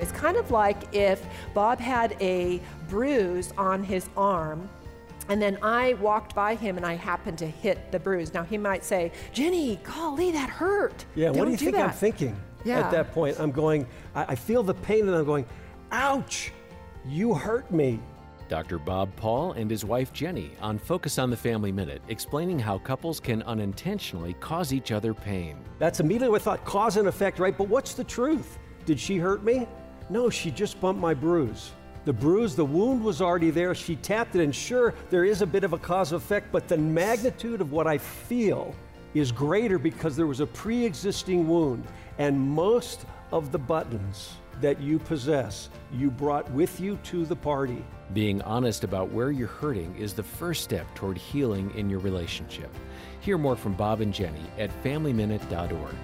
It's kind of like if Bob had a bruise on his arm and then I walked by him and I happened to hit the bruise. Now he might say, Jenny, golly, that hurt. Yeah, Don't what do you do think I'm thinking Yeah. at that point? I'm going, I, I feel the pain and I'm going, ouch, you hurt me. Dr. Bob Paul and his wife Jenny on Focus on the Family Minute, explaining how couples can unintentionally cause each other pain. That's immediately what I thought, cause and effect, right? But what's the truth? Did she hurt me? No, she just bumped my bruise. The bruise, the wound was already there. She tapped it, and sure, there is a bit of a cause effect, but the magnitude of what I feel is greater because there was a pre existing wound. And most of the buttons that you possess, you brought with you to the party. Being honest about where you're hurting is the first step toward healing in your relationship. Hear more from Bob and Jenny at FamilyMinute.org.